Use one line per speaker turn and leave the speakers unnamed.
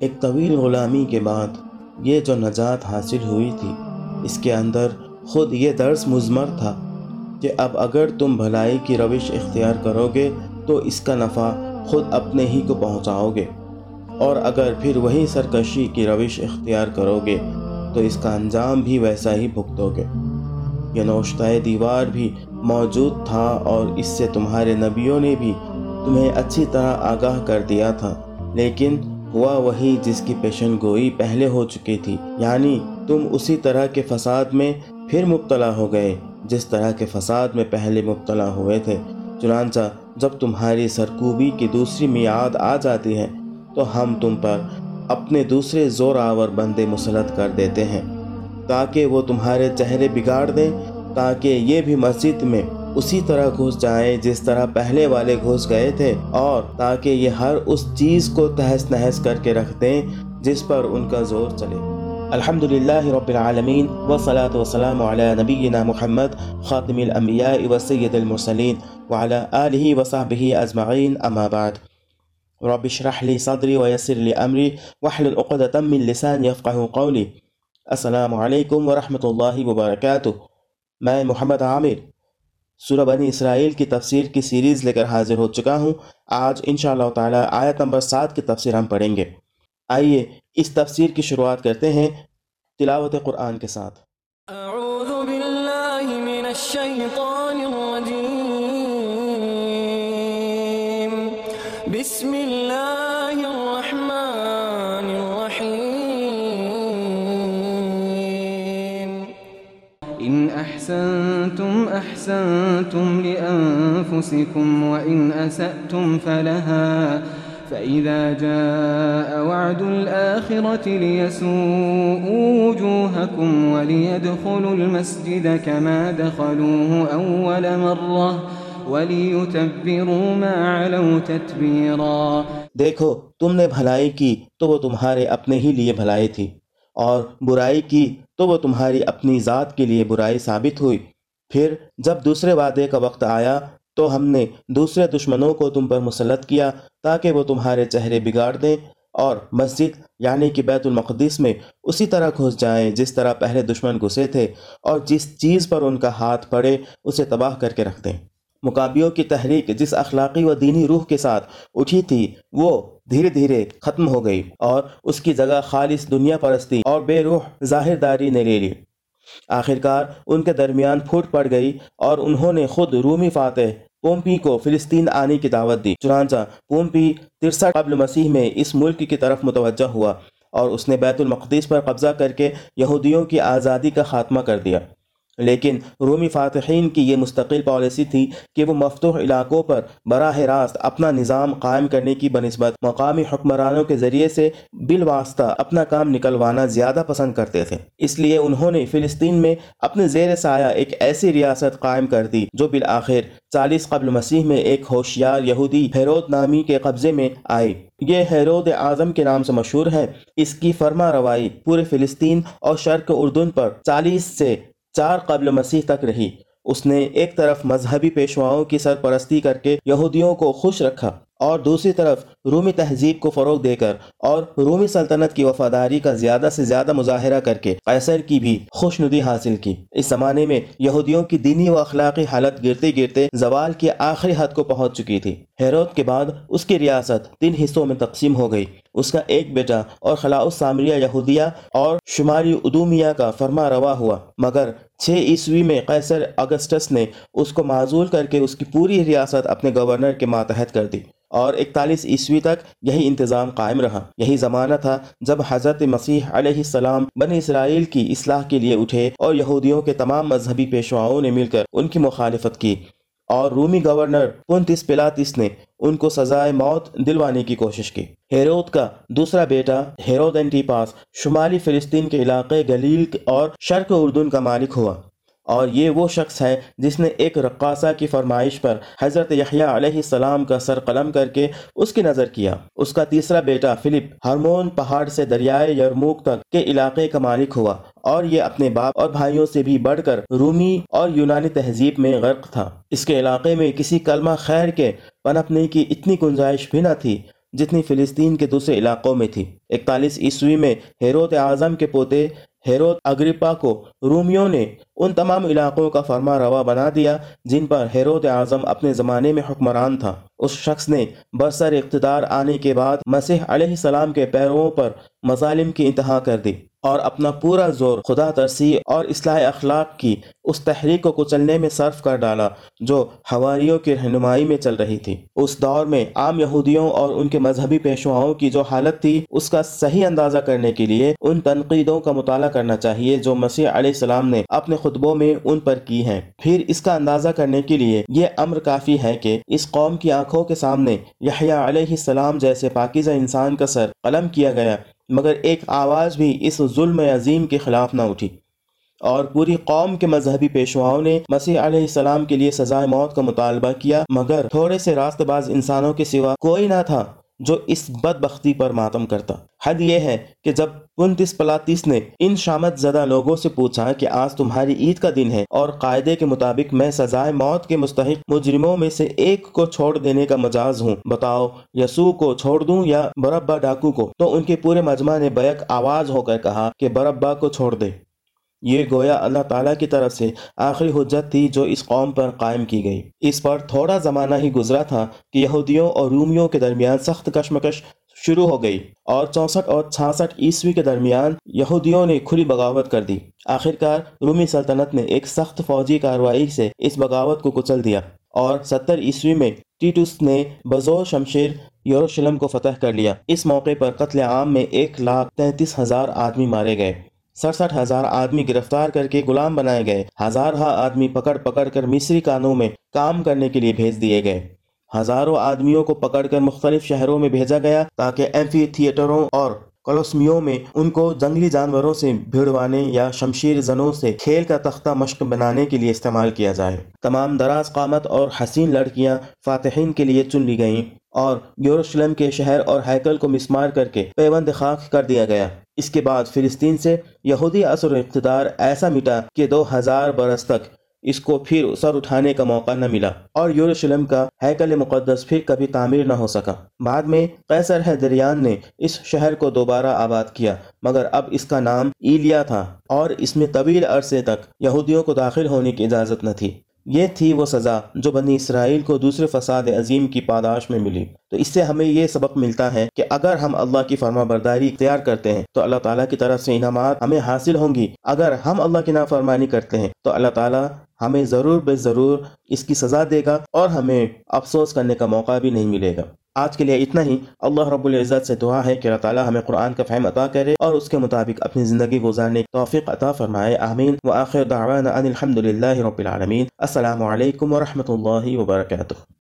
ایک طویل غلامی کے بعد یہ جو نجات حاصل ہوئی تھی، اس کے اندر خود یہ درس مضمر تھا کہ اب اگر تم بھلائی کی روش اختیار کرو گے تو اس کا نفع خود اپنے ہی کو پہنچاؤ گے اور اگر پھر وہی سرکشی کی روش اختیار کرو گے تو اس کا انجام بھی ویسا ہی بھگتو گے یہ نوشتہ دیوار بھی موجود تھا اور اس سے تمہارے نبیوں نے بھی تمہیں اچھی طرح آگاہ کر دیا تھا، لیکن ہوا وہی جس کی پیشن گوئی پہلے ہو چکی تھی۔ یعنی تم اسی طرح کے فساد میں پھر مبتلا ہو گئے، جس طرح کے فساد میں پہلے مبتلا ہوئے تھے۔ چنانچہ جب تمہاری سرکوبی کی دوسری میعاد آ جاتی ہے، تو ہم تم پر اپنے دوسرے زور آور بندے مسلط کر دیتے ہیں، تاکہ وہ تمہارے چہرے بگاڑ دیں، تاکہ یہ بھی مسجد میں اسی طرح گھس جائیں جس طرح پہلے والے گھس گئے تھے، اور تاکہ یہ ہر اس چیز کو تہس نہس کر کے رکھ دیں جس پر ان کا زور چلے۔ الحمد للہ رب العالمین، والصلاة والسلام علی نبینا محمد، خاتم الانبیاء وسید المرسلین وعلى آلہ وصحبہ اجمعین، اما بعد۔ رب اشرح لی صدری ویسر لی امری وحلل عقدة من لسان يفقه قولی۔ السلام علیکم ورحمۃ اللہ وبرکاتہ۔ میں محمد عامر۔ سورہ بنی اسرائیل کی تفسیر کی سیریز لے کر حاضر ہو چکا ہوں۔ آج انشاءاللہ تعالیٰ آیت نمبر سات کی تفسیر ہم پڑھیں گے۔ آئیے اس تفسیر کی شروعات کرتے ہیں تلاوت قرآن کے ساتھ۔
إن أحسنتم أحسنتم لأنفسكم وإن أسأتم فلها فإذا جاء وعد الآخرة ليسوءوا وجوهكم وليدخلوا المسجد كما دخلوه أول مرة وليتبروا ما علوا تتبيرا
دیکھو، تم نے بھلائی کی تو وہ تمہارے اپنے ہی لیے بھلائی تھی۔ اور برائی کی، تو وہ تمہاری اپنی ذات کے لیے برائی ثابت ہوئی۔ پھر جب دوسرے وعدے کا وقت آیا، تو ہم نے دوسرے دشمنوں کو تم پر مسلط کیا تاکہ وہ تمہارے چہرے بگاڑ دیں اور مسجد یعنی کہ بیت المقدس میں، اسی طرح گھس جائیں جس طرح پہلے دشمن گھسے تھے اور جس چیز پر ان کا ہاتھ پڑے، اسے تباہ کر کے رکھ دیں۔ مقابیوں کی تحریک جس اخلاقی و دینی روح کے ساتھ اٹھی تھی، وہ دھیرے دھیرے ختم ہو گئی اور اس کی جگہ خالص دنیا پرستی اور بے روح ظاہر داری نے لے لی۔ آخرکار ان کے درمیان پھوٹ پڑ گئی اور انہوں نے خود رومی فاتح پومپی کو فلسطین آنے کی دعوت دی۔ چنانچہ پومپی ترسٹھ قبل مسیح میں اس ملک کی طرف متوجہ ہوا اور اس نے بیت المقدس پر قبضہ کر کے یہودیوں کی آزادی کا خاتمہ کر دیا۔ لیکن رومی فاتحین کی یہ مستقل پالیسی تھی کہ وہ مفتوح علاقوں پر براہ راست اپنا نظام قائم کرنے کی بنسبت مقامی حکمرانوں کے ذریعے سے بالواسطہ اپنا کام نکلوانا زیادہ پسند کرتے تھے۔ اس لیے انہوں نے فلسطین میں اپنے زیر سایہ ایک ایسی ریاست قائم کر دی جو بالآخر چالیس قبل مسیح میں ایک ہوشیار یہودی ہیرود نامی کے قبضے میں آئی۔ یہ ہیرود اعظم کے نام سے مشہور ہے۔ اس کی فرما روائی پورے فلسطین اور شرق اردن پر چالیس سے چار قبل مسیح تک رہی۔ اس نے ایک طرف مذہبی پیشواؤں کی سرپرستی کر کے یہودیوں کو خوش رکھا اور دوسری طرف رومی تہذیب کو فروغ دے کر اور رومی سلطنت کی وفاداری کا زیادہ سے زیادہ مظاہرہ کر کے قیصر کی بھی خوش ندی حاصل کی۔ اس زمانے میں یہودیوں کی دینی و اخلاقی حالت گرتے گرتے زوال کی آخری حد کو پہنچ چکی تھی۔ ہیرود کے بعد اس کی ریاست تین حصوں میں تقسیم ہو گئی۔ اس کا ایک بیٹا اور خلاء سامریہ یہودیہ اور شمالی ادومیہ کا فرما روا ہوا۔ مگر چھ عیسوی میں قیصر اگسٹس نے اس کو معزول کر کے اس کی پوری ریاست اپنے گورنر کے ماتحت کر دی اور اکتالیس عیسوی تک یہی انتظام قائم رہا۔ یہی زمانہ تھا جب حضرت مسیح علیہ السلام بنی اسرائیل کی اصلاح کے لیے اٹھے اور یہودیوں کے تمام مذہبی پیشواؤں نے مل کر ان کی مخالفت کی۔ اور رومی گورنر پونتس پلاتس نے ان کو سزائے موت دلوانے کی کوشش کی۔ ہیرود کا دوسرا بیٹا ہیرود اینٹیپاس، شمالی فلسطین کے علاقے گلیل اور شرق اردن کا مالک ہوا۔ اور یہ وہ شخص ہے جس نے ایک رقاصہ کی فرمائش پر حضرت یحییٰ علیہ السلام کا سر قلم کر کے اس کی نظر کیا۔ اس کا تیسرا بیٹا فلپ ہرمون پہاڑ سے دریائے یرموک تک کے علاقے کا مالک ہوا اور یہ اپنے باپ اور بھائیوں سے بھی بڑھ کر رومی اور یونانی تہذیب میں غرق تھا۔ اس کے علاقے میں کسی کلمہ خیر کے پنپنے کی اتنی گنجائش بھی نہ تھی جتنی فلسطین کے دوسرے علاقوں میں تھی۔ اکتالیس عیسوی میں ہیرود اعظم کے پوتے ہیرود اگریپا کو رومیوں نے ان تمام علاقوں کا فرما روا بنا دیا جن پر ہیرود اعظم اپنے زمانے میں حکمران تھا۔ اس شخص نے برسر اقتدار آنے کے بعد مسیح علیہ السلام کے پیروں پر مظالم کی انتہا کر دی۔ اور اپنا پورا زور خدا ترسی اور اصلاح اخلاق کی اس تحریک کو کچلنے میں صرف کر ڈالا جو حواریوں کی رہنمائی میں چل رہی تھی۔ اس دور میں عام یہودیوں اور ان کے مذہبی پیشواؤں کی جو حالت تھی، اس کا صحیح اندازہ کرنے کے لیے ان تنقیدوں کا مطالعہ کرنا چاہیے جو مسیح علیہ السلام نے اپنے خطبوں میں ان پر کی ہیں۔ پھر اس کا اندازہ کرنے کے لیے یہ امر کافی ہے کہ اس قوم کی آنکھوں کے سامنے یحییٰ علیہ السلام جیسے پاکیزہ انسان کا سر قلم کیا گیا۔ مگر ایک آواز بھی اس ظلم عظیم کے خلاف نہ اٹھی۔ اور پوری قوم کے مذہبی پیشواؤں نے مسیح علیہ السلام کے لیے سزائے موت کا مطالبہ کیا، مگر تھوڑے سے راست باز انسانوں کے سوا کوئی نہ تھا جو اس بدبختی پر ماتم کرتا۔ حد یہ ہے کہ جب کنتس پلاتیس نے ان شامت زدہ لوگوں سے پوچھا کہ آج تمہاری عید کا دن ہے اور قاعدے کے مطابق میں سزائے موت کے مستحق مجرموں میں سے ایک کو چھوڑ دینے کا مجاز ہوں۔ بتاؤ، یسوع کو چھوڑ دوں یا بربا ڈاکو کو؟ تو ان کے پورے مجمع نے بیک آواز ہو کر کہا کہ بربا کو چھوڑ دے۔ یہ گویا اللہ تعالیٰ کی طرف سے آخری حجت تھی جو اس قوم پر قائم کی گئی۔ اس پر تھوڑا زمانہ ہی گزرا تھا کہ یہودیوں اور رومیوں کے درمیان سخت کشمکش شروع ہو گئی اور چونسٹھ اور چھاسٹھ عیسوی کے درمیان یہودیوں نے کھلی بغاوت کر دی۔ آخرکار رومی سلطنت نے ایک سخت فوجی کارروائی سے اس بغاوت کو کچل دیا اور ستر عیسوی میں ٹیٹوس نے بزور شمشیر یروشلم کو فتح کر لیا۔ اس موقع پر قتل عام میں ایک لاکھ تینتیس ہزار آدمی مارے گئے۔ سڑسٹھ ہزار آدمی گرفتار کر کے غلام بنائے گئے۔ ہزارہ آدمی پکڑ پکڑ کر مصری کانوں میں کام کرنے کے لیے بھیج دیے گئے۔ ہزاروں آدمیوں کو پکڑ کر مختلف شہروں میں بھیجا گیا تاکہ ایمفی تھیٹروں اور کولوسمیوں میں ان کو جنگلی جانوروں سے بھیڑوانے یا شمشیر زنوں سے کھیل کا تختہ مشق بنانے کے لیے استعمال کیا جائے۔ تمام دراز قامت اور حسین لڑکیاں فاتحین کے لیے چن لی گئیں اور یوروشلم کے شہر اور ہیکل کو مسمار کر کے پیوند خاک کر دیا گیا۔ اس کے بعد فلسطین سے یہودی اثر اقتدار ایسا مٹا کہ دو ہزار برس تک اس کو پھر سر اٹھانے کا موقع نہ ملا اور یوروشلم کا ہیکل مقدس پھر کبھی تعمیر نہ ہو سکا۔ بعد میں قیصر حیدریان نے اس شہر کو دوبارہ آباد کیا، مگر اب اس کا نام ایلیا تھا اور اس میں طویل عرصے تک یہودیوں کو داخل ہونے کی اجازت نہ تھی۔ یہ تھی وہ سزا جو بنی اسرائیل کو دوسرے فساد عظیم کی پاداش میں ملی۔ تو اس سے ہمیں یہ سبق ملتا ہے کہ اگر ہم اللہ کی فرما برداری اختیار کرتے ہیں، تو اللہ تعالیٰ کی طرف سے انعامات ہمیں حاصل ہوں گی۔ اگر ہم اللہ کی نافرمانی کرتے ہیں، تو اللہ تعالیٰ ہمیں ضرور بے ضرور اس کی سزا دے گا اور ہمیں افسوس کرنے کا موقع بھی نہیں ملے گا۔ آج کے لیے اتنا ہی۔ اللہ رب العزت سے دعا ہے کہ اللہ تعالیٰ ہمیں قرآن کا فہم عطا کرے اور اس کے مطابق اپنی زندگی گزارنے کی توفیق عطا فرمائے۔ آمین۔ وآخر دعوانا ان الحمد للہ رب العالمین۔ السلام علیکم ورحمۃ اللہ وبرکاتہ۔